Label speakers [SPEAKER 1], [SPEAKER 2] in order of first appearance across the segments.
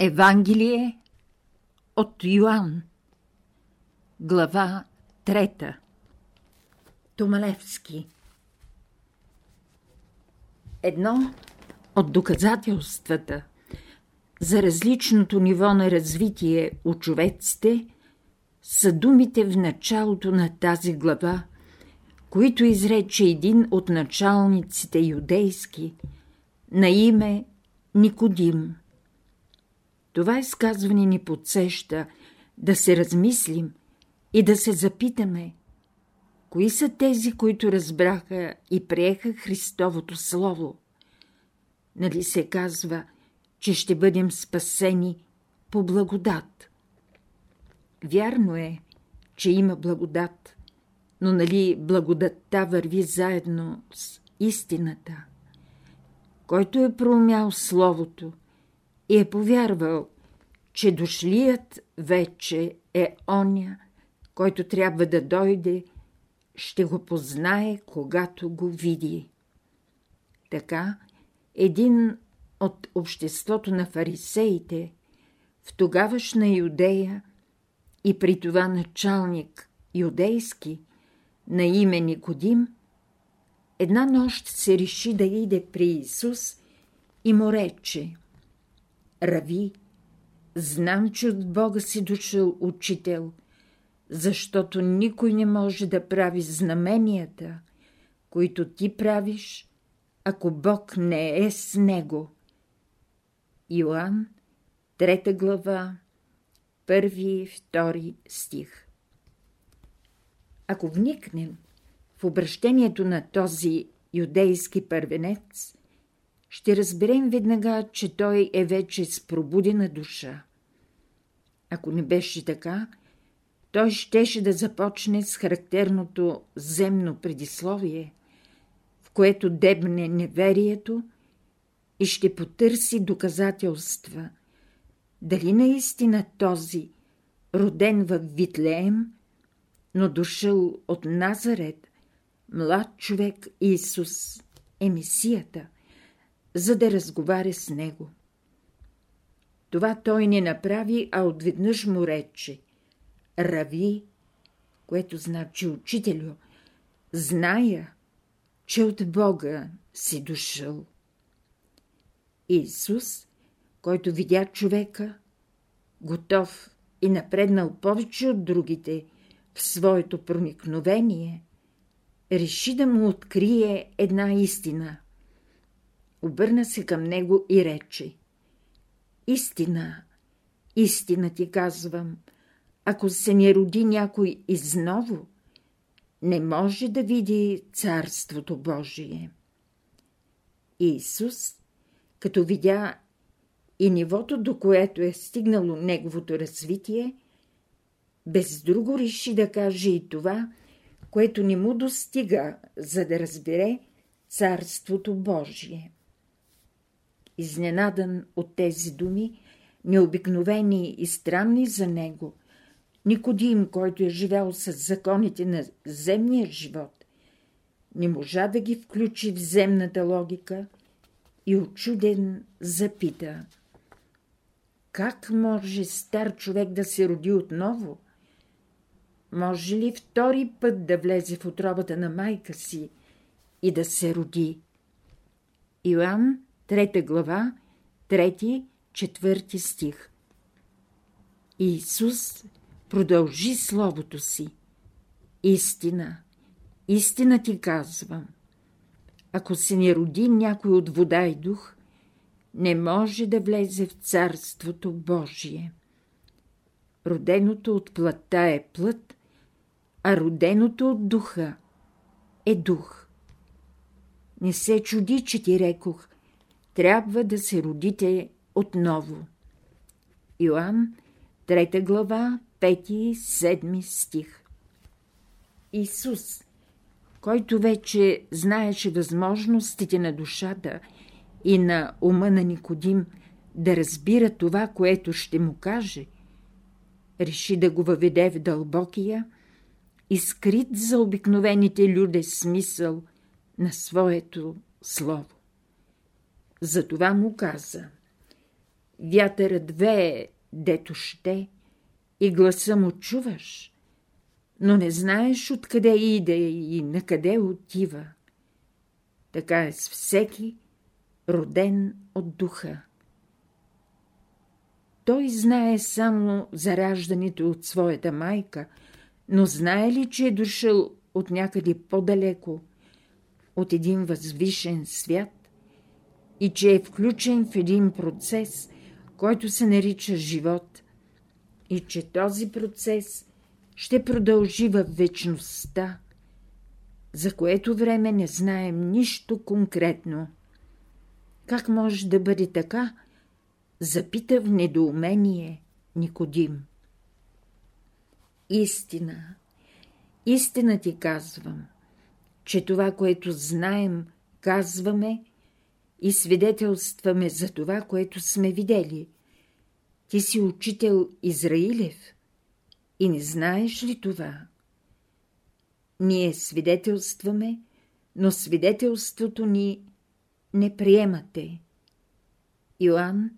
[SPEAKER 1] Евангелие от Йоанн Глава 3 Томалевски. Едно от доказателствата за различното ниво на развитие у човеците са думите в началото на тази глава, които изрече един от началниците юдейски на име Никодим – това изказване ни подсеща да се размислим и да се запитаме, кои са тези, които разбраха и приеха Христовото Слово. Нали се казва, че ще бъдем спасени по благодат? Вярно е, че има благодат, но нали благодатта върви заедно с истината? Който е проумял Словото – и е повярвал, че дошлият вече е оня, който трябва да дойде, ще го познае, когато го види. Така, един от обществото на фарисеите в тогавашна Юдея и при това началник юдейски на име Никодим, една нощ се реши да иде при Исус и му рече – Рави, знам, че от Бога си дошъл учител, защото никой не може да прави знаменията, които ти правиш, ако Бог не е с него. Йоанн, 3 глава, първи и втори стих. Ако вникнем в обращението на този юдейски първенец, ще разберем веднага, че той е вече с пробудена душа. Ако не беше така, той щеше да започне с характерното земно предисловие, в което дебне неверието и ще потърси доказателства, дали наистина този, роден в Витлеем, но дошъл от Назарет, млад човек Исус е Месията – за да разговаря с него. Това той не направи, а отведнъж му рече «Рави», което значи учителю, зная, че от Бога си дошъл. Исус, който видя човека, готов и напреднал повече от другите в своето проникновение, реши да му открие една истина – Обърна се към него и рече Истина, истина ти казвам, ако се не роди някой изново, не може да види Царството Божие. Исус, като видя и нивото, до което е стигнало неговото развитие, без друго реши да каже и това, което не му достига, за да разбере Царството Божие. Изненадан от тези думи, необикновени и странни за него, Никодим, който е живял с законите на земния живот, не можа да ги включи в земната логика и очуден запита. Как може стар човек да се роди отново? Може ли втори път да влезе в отробата на майка си и да се роди? Иоанн Трета глава, трети, четвърти стих. Исус продължи Словото си. Истина, истина ти казвам. Ако се не роди някой от вода и дух, не може да влезе в Царството Божие. Роденото от плътта е плът, а роденото от духа е дух. Не се чуди, че ти рекох, трябва да се родите отново. Йоанн, 3 глава, 5-7 стих Исус, който вече знаеше възможностите на душата и на ума на Никодим да разбира това, което ще му каже, реши да го въведе в дълбокия и скрит за обикновените люде смисъл на своето слово. Затова му каза Вятърът вее, дето ще, и гласа му чуваш, но не знаеш откъде иде и на къде отива. Така е с всеки, роден от духа. Той знае само за раждането от своята майка, но знае ли, че е дошъл от някъде по-далеко, от един възвишен свят и че е включен в един процес, който се нарича живот и че този процес ще продължи във вечността, за което време не знаем нищо конкретно. Как може да бъде така? Запита в недоумение Никодим. Истина, истина ти казвам, че това, което знаем, казваме и свидетелстваме за това, което сме видели. Ти си учител Израилев и не знаеш ли това? Ние свидетелстваме, но свидетелството ни не приемате. Йоанн,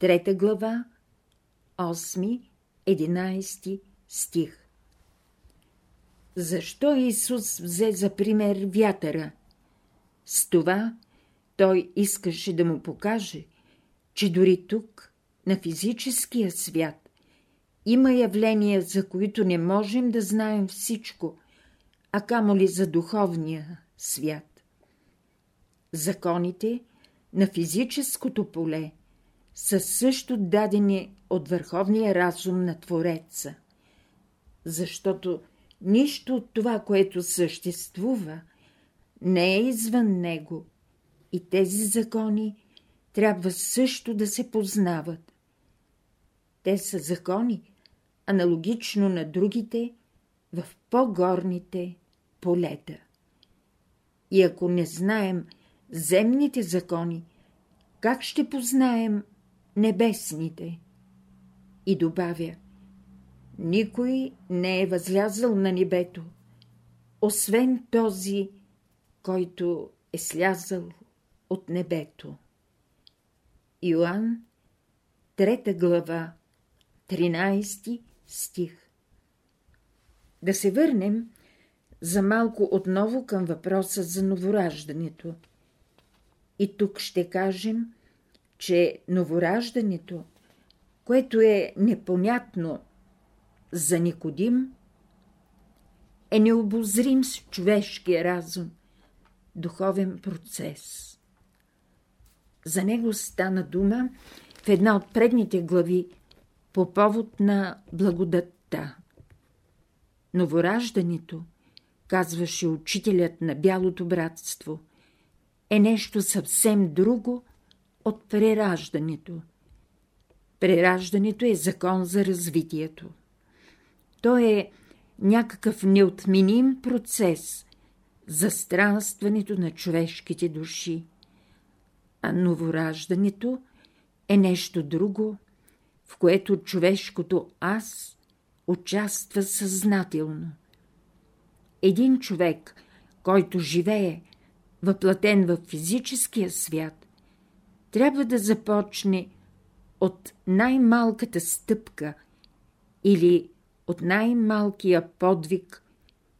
[SPEAKER 1] 3 глава, 8-11 стих Защо Исус взе за пример вятъра? С това той искаше да му покаже, че дори тук, на физическия свят, има явления, за които не можем да знаем всичко, а камо ли за духовния свят. Законите на физическото поле са също дадени от върховния разум на Твореца, защото нищо от това, което съществува, не е извън него и тези закони трябва също да се познават. Те са закони, аналогично на другите, в по-горните полета. И ако не знаем земните закони, как ще познаем небесните? И добавя, никой не е възлязъл на небето, освен този, който е слязал от небето. Йоанн, 3 глава, 13 стих Да се върнем за малко отново към въпроса за новораждането. И тук ще кажем, че новораждането, което е непонятно за Никодим, е необозрим с човешкия разум, духовен процес. За него стана дума в една от предните глави по повод на благодатта. Новораждането, казваше учителят на Бялото братство, е нещо съвсем друго от прераждането. Прераждането е закон за развитието. То е някакъв неотменим процес за странстването на човешките души а новораждането е нещо друго, в което човешкото аз участва съзнателно. Един човек, който живее, въплатен в физическия свят, трябва да започне от най-малката стъпка или от най-малкия подвиг,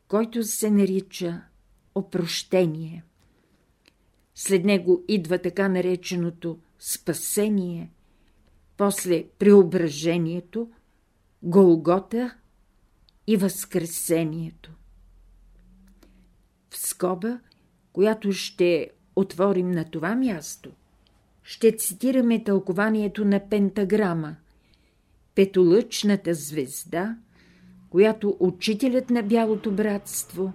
[SPEAKER 1] който се нарича опрощение. След него идва така нареченото спасение, после преображението, Голгота и Възкресението. В скоба, която ще отворим на това място, ще цитираме тълкованието на пентаграма, петолъчната звезда, която учителят на Бялото братство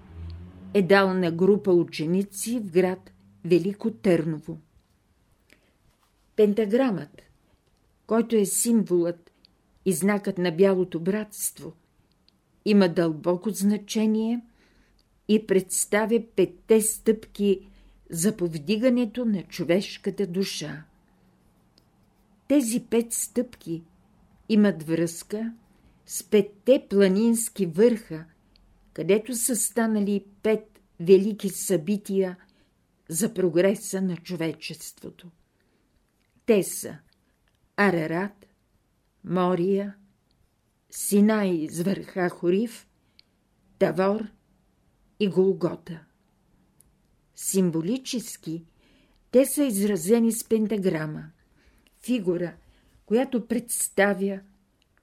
[SPEAKER 1] е дал на група ученици в град Велико Търново. Пентаграмът, който е символът и знакът на бялото братство, има дълбоко значение и представя петте стъпки за повдигането на човешката душа. Тези пет стъпки имат връзка с петте планински върха, където са станали пет велики събития – за прогреса на човечеството. Те са Арарат, Мория, Синай с върха Хорив, Тавор и Голгота. Символически те са изразени с пентаграма, фигура, която представя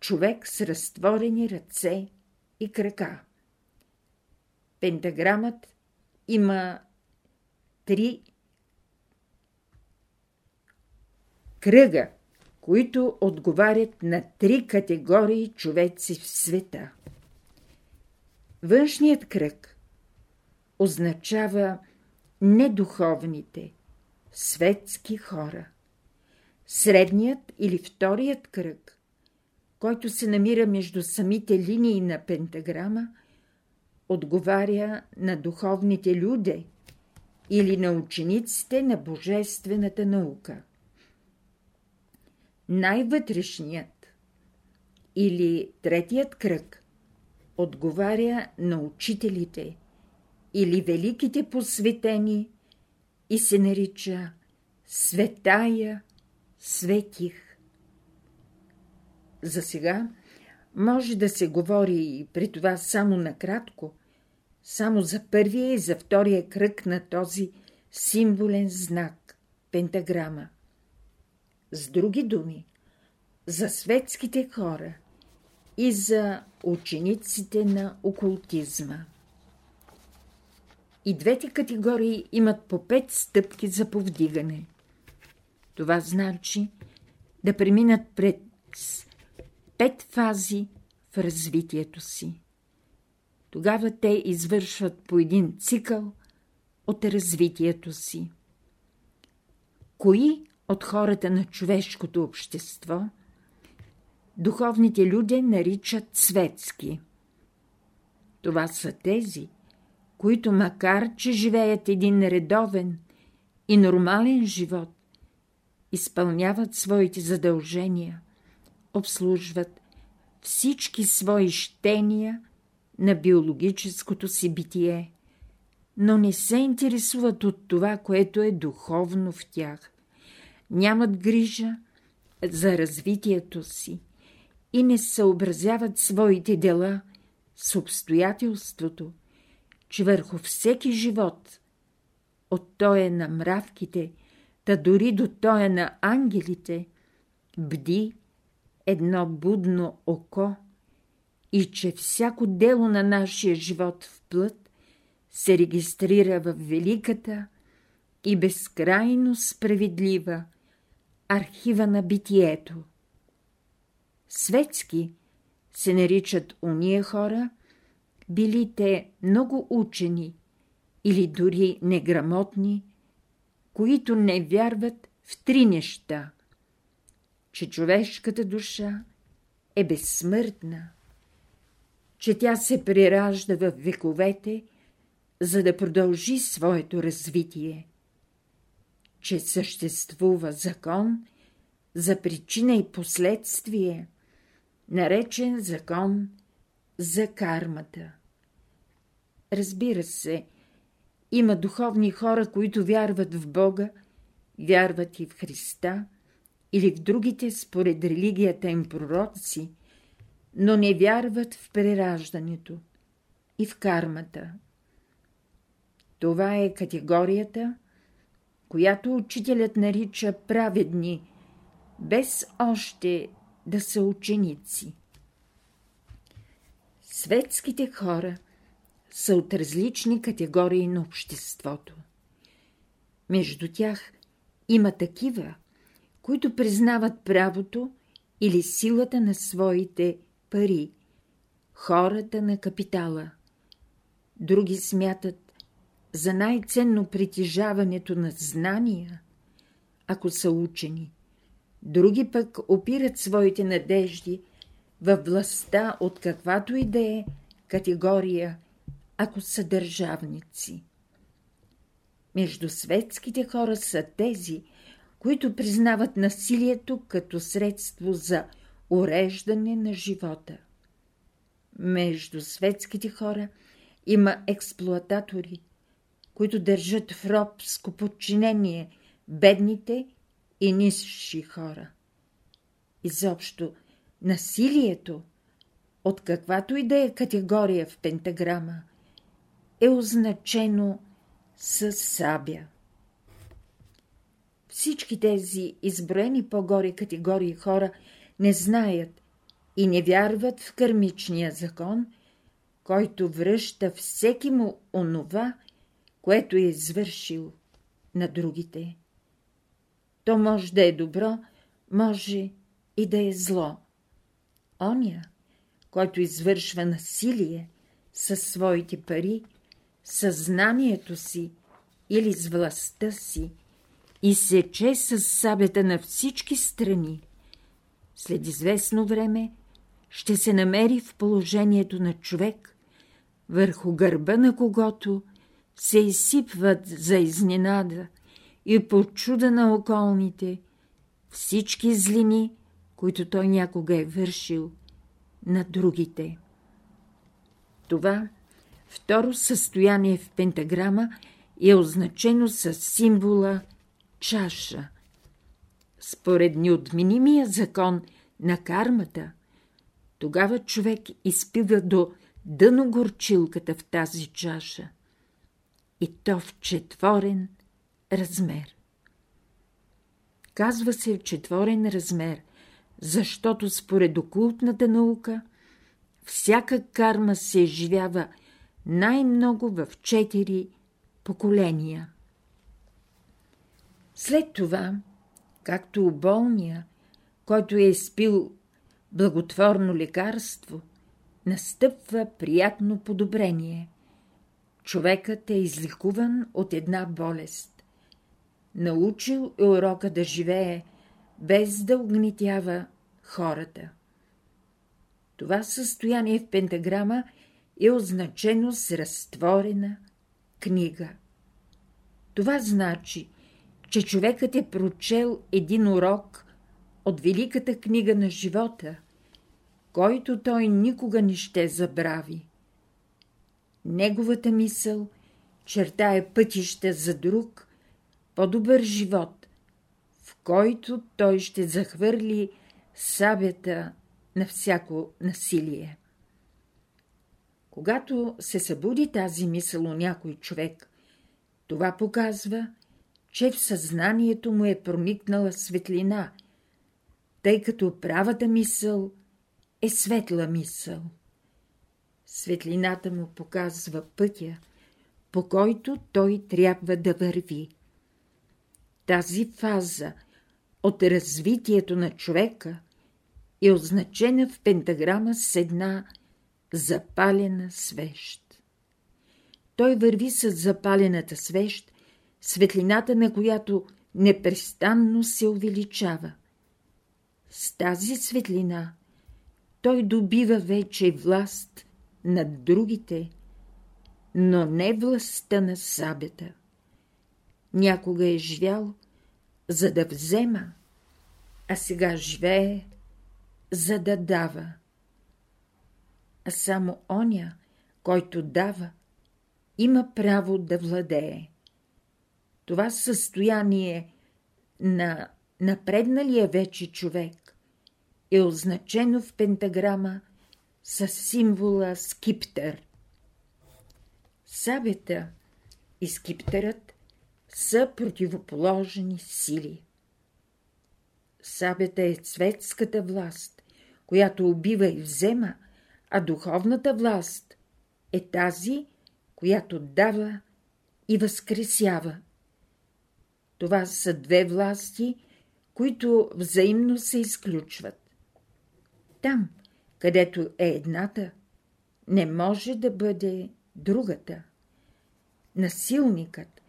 [SPEAKER 1] човек с разтворени ръце и крака. Пентаграмът има три кръга, които отговарят на три категории човеци в света. Външният кръг означава недуховните, светски хора. Средният или вторият кръг, който се намира между самите линии на пентаграма, отговаря на духовните люди или на учениците на божествената наука. Най-вътрешният или третият кръг отговаря на учителите или великите посветени и се нарича Светая Светих. За сега може да се говори и при това само накратко, само за първия и за втория кръг на този символен знак – пентаграма. С други думи, за светските хора и за учениците на окултизма. И двете категории имат по пет стъпки за повдигане. Това значи да преминат пред пет фази в развитието си. Тогава те извършват по един цикъл от развитието си. Кои от хората на човешкото общество духовните люди наричат светски? Това са тези, които макар, че живеят един редовен и нормален живот, изпълняват своите задължения, обслужват всички свои щения на биологическото си битие, но не се интересуват от това, което е духовно в тях. Нямат грижа за развитието си и не съобразяват своите дела с обстоятелството, че върху всеки живот, от тоя на мравките, та дори до тоя на ангелите, бди едно будно око и че всяко дело на нашия живот в плът се регистрира в великата и безкрайно справедлива архива на битието. Светски се наричат уния хора, били те много учени или дори неграмотни, които не вярват в три неща – че човешката душа е безсмъртна, че тя се приражда в вековете, за да продължи своето развитие, че съществува закон за причина и последствие, наречен закон за кармата. Разбира се, има духовни хора, които вярват в Бога, вярват и в Христа, или в другите според религията им пророци, но не вярват в прераждането и в кармата. Това е категорията, която учителят нарича праведни, без още да са ученици. Светските хора са от различни категории на обществото. Между тях има такива, които признават правото или силата на своите пари, хората на капитала. Други смятат за най-ценно притежаването на знания, ако са учени. Други пък опират своите надежди във властта от каквато и да е категория, ако са държавници. Между светските хора са тези, които признават насилието като средство за уреждане на живота. Между светските хора има експлуататори, които държат в робско подчинение бедните и нисши хора. изобщо насилието, от каквато и да е категория в пентаграма, е означено с сабя. Всички тези изброени по-горе категории хора не знаят и не вярват в кърмичния закон, който връща всеки му онова, което е извършил на другите. То може да е добро, може и да е зло. Оня, който извършва насилие със своите пари, съзнанието си или с властта си и сече с сабета на всички страни, след известно време ще се намери в положението на човек, върху гърба на когото се изсипват за изненада и по чуда на околните всички злини, които той някога е вършил на другите. Това второ състояние в пентаграма е означено с символа чаша. Според неотменимия закон на кармата, тогава човек изпива до дъно горчилката в тази чаша. И то в четворен размер. Казва се четворен размер, защото според окултната наука всяка карма се изживява най-много в четири поколения. След това, както у болния, който е спил благотворно лекарство, настъпва приятно подобрение. Човекът е излекуван от една болест. Научил е урока да живее, без да огнетява хората. Това състояние в пентаграма е означено с разтворена книга. Това значи, че човекът е прочел един урок от великата книга на живота, който той никога не ще забрави. Неговата мисъл чертае пътища за друг, по-добър живот, в който той ще захвърли сабята на всяко насилие. Когато се събуди тази мисъл у някой човек, това показва, че в съзнанието му е проникнала светлина, тъй като правата мисъл е светла мисъл. Светлината му показва пътя, по който той трябва да върви. Тази фаза от развитието на човека е означена в пентаграма с една запалена свещ. Той върви с запалената свещ, светлината на която непрестанно се увеличава. С тази светлина той добива вече власт над другите, но не властта на сабята. Някога е живял, за да взема, а сега живее, за да дава а само оня, който дава, има право да владее. Това състояние на напредналия вече човек е означено в пентаграма с символа скиптър. Сабета и скиптерът са противоположни сили. Сабета е светската власт, която убива и взема – а духовната власт е тази, която дава и възкресява. Това са две власти, които взаимно се изключват. Там, където е едната, не може да бъде другата. Насилникът,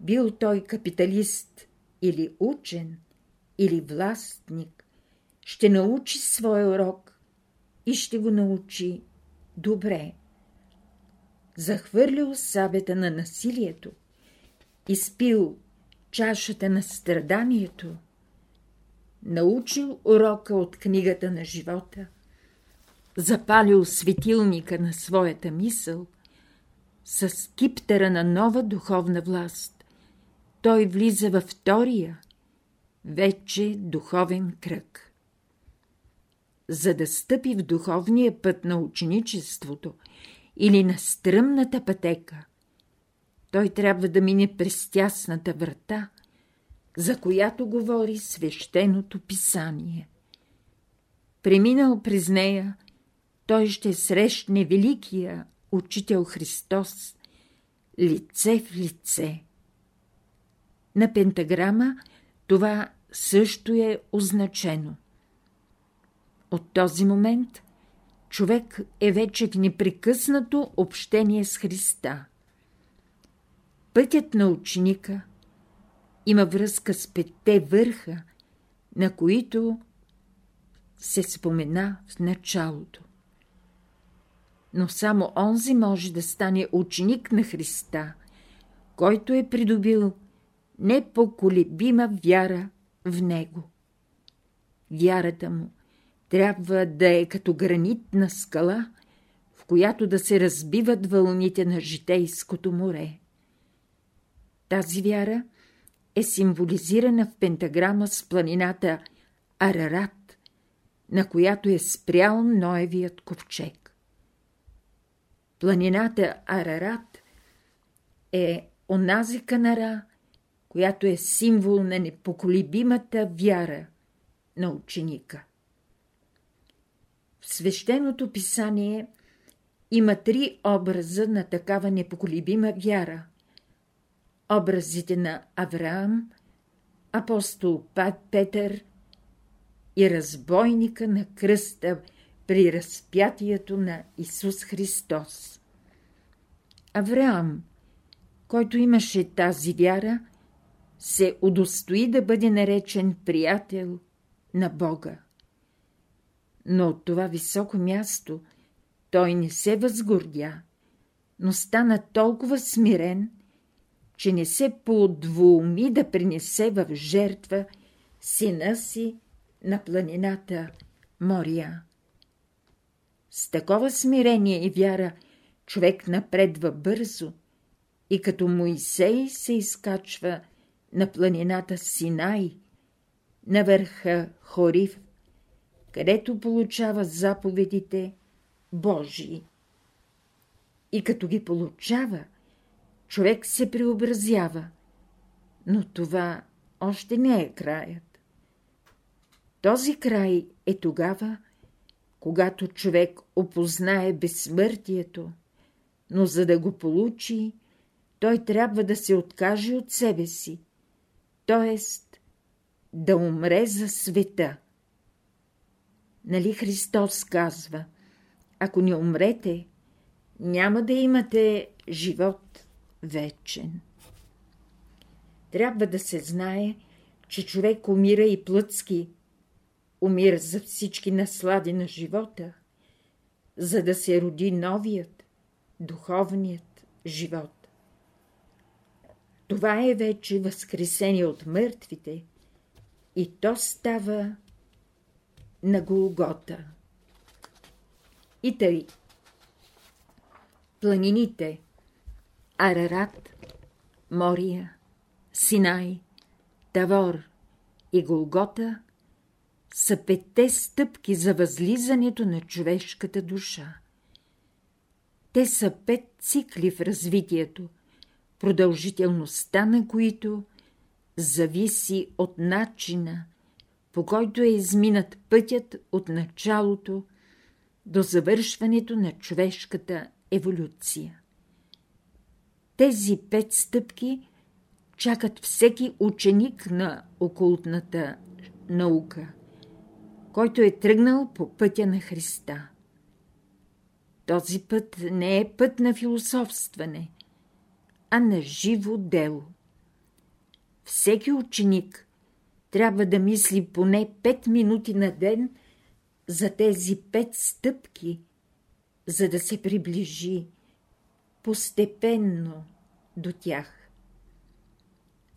[SPEAKER 1] бил той капиталист или учен, или властник, ще научи своя урок и ще го научи добре. Захвърлил сабета на насилието, изпил чашата на страданието, научил урока от книгата на живота, запалил светилника на своята мисъл, с киптера на нова духовна власт, той влиза във втория, вече духовен кръг. за да стъпи в духовния път на ученичеството или на стръмната пътека, той трябва да мине през тясната врата, за която говори свещеното писание. Преминал през нея, той ще срещне великия учител Христос, лице в лице. На пентаграма това също е означено. От този момент човек е вече в непрекъснато общение с Христа. Пътят на ученика има връзка с петте върха, на които се спомена в началото. Но само онзи може да стане ученик на Христа, който е придобил непоколебима вяра в Него. Вярата му трябва да е като гранитна скала, в която да се разбиват вълните на житейското море. Тази вяра е символизирана в пентаграма с планината Арарат, на която е спрял Ноевият ковчег. Планината Арарат е онази канара, която е символ на непоколебимата вяра на ученика. В свещеното писание има три образа на такава непоколебима вяра. Образите на Авраам, апостол Пат Петър и разбойника на кръста при разпятието на Исус Христос. Авраам, който имаше тази вяра, се удостои да бъде наречен приятел на Бога. Но от това високо място той не се възгордя, но стана толкова смирен, че не се подвуми да принесе в жертва сина си на планината Мория. С такова смирение и вяра човек напредва бързо и като Моисей се изкачва на планината Синай, на върха Хорив, където получава заповедите Божии. И като ги получава, човек се преобразява, но това още не е краят. Този край е тогава, когато човек опознае безсмъртието, но за да го получи, той трябва да се откаже от себе си, т.е. да умре за света. Нали Христос казва, ако не умрете, няма да имате живот вечен. Трябва да се знае, че човек умира и плътски, умира за всички наслади на живота, за да се роди новият, духовният живот. Това е вече възкресение от мъртвите и то става на Голгота. И тъй. Планините Арарат, Мория, Синай, Тавор и Голгота са петте стъпки за възлизането на човешката душа. Те са пет цикли в развитието, продължителността на които зависи от начина, по който е изминат пътят от началото до завършването на човешката еволюция. Тези пет стъпки чакат всеки ученик на окултната наука, който е тръгнал по пътя на Христа. Този път не е път на философстване, а на живо дело. Всеки ученик трябва да мисли поне пет минути на ден за тези пет стъпки, за да се приближи постепенно до тях.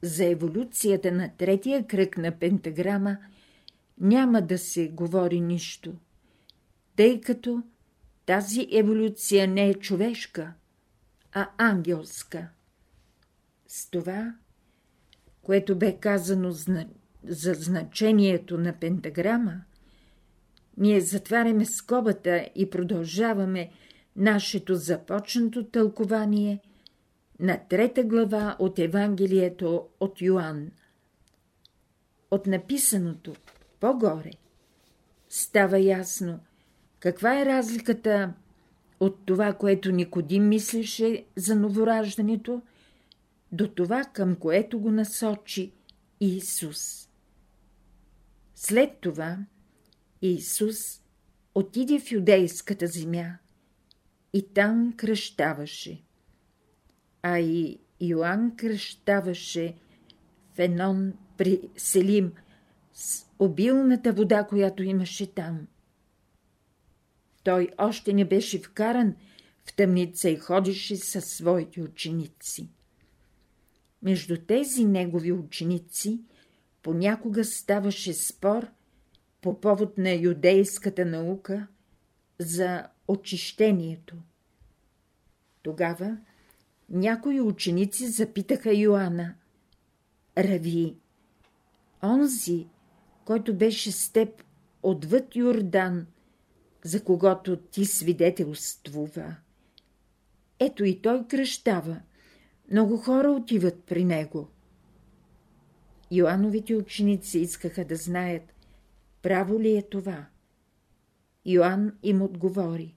[SPEAKER 1] За еволюцията на третия кръг на пентаграма няма да се говори нищо, тъй като тази еволюция не е човешка, а ангелска. С това, което бе казано за значението на пентаграма, ние затваряме скобата и продължаваме нашето започнато тълкование на трета глава от Евангелието от Йоанн. От написаното по-горе става ясно каква е разликата от това, което Никодим мислеше за новораждането, до това, към което го насочи Иисус. След това Иисус отиде в юдейската земя и там кръщаваше. А и Йоанн кръщаваше в Енон при Селим с обилната вода, която имаше там. Той още не беше вкаран в тъмница и ходеше със своите ученици. Между тези негови ученици понякога ставаше спор по повод на юдейската наука за очищението. Тогава някои ученици запитаха Йоанна. Рави, онзи, който беше с теб отвъд Йордан, за когото ти свидетелствува. Ето и той кръщава. Много хора отиват при него. Йоановите ученици искаха да знаят, право ли е това. Йоанн им отговори.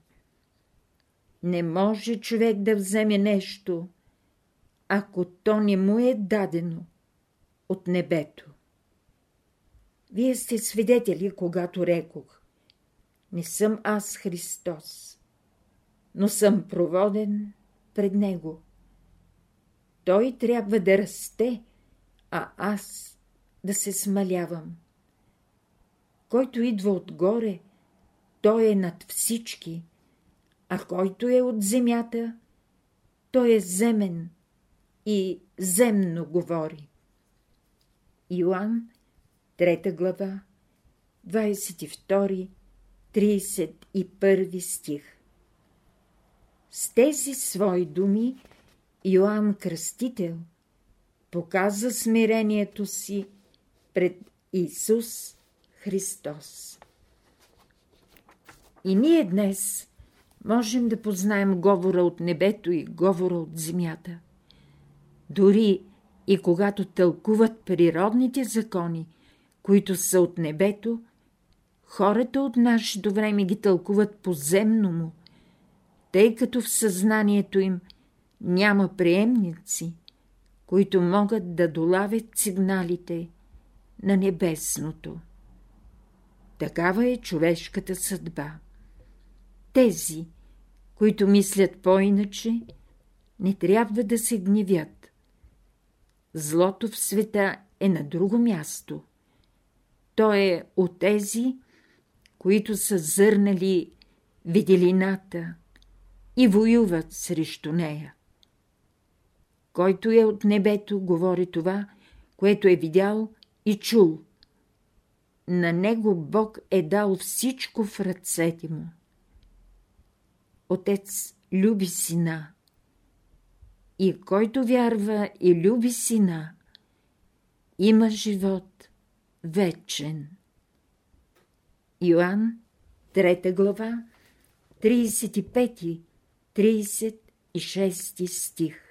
[SPEAKER 1] Не може човек да вземе нещо, ако то не му е дадено от небето. Вие сте свидетели, когато рекох. Не съм аз Христос, но съм проводен пред Него. Той трябва да расте, а аз да се смалявам. Който идва отгоре, той е над всички, а който е от земята, той е земен и земно говори. Йоанн, 3 глава, 22-31 стих С тези свои думи Йоанн Кръстител показа смирението си пред Исус Христос. И ние днес можем да познаем говора от небето и говора от земята. Дори и когато тълкуват природните закони, които са от небето, хората от нашето време ги тълкуват поземно му, тъй като в съзнанието им няма приемници, които могат да долавят сигналите на небесното. Такава е човешката съдба. Тези, които мислят по-иначе, не трябва да се гневят. Злото в света е на друго място. То е от тези, които са зърнали виделината и воюват срещу нея. Който е от небето, говори това, което е видял и чул. На него Бог е дал всичко в ръцете му. Отец люби сина. И който вярва и люби сина, има живот вечен. Йоанн, 3 глава, 35-36 стих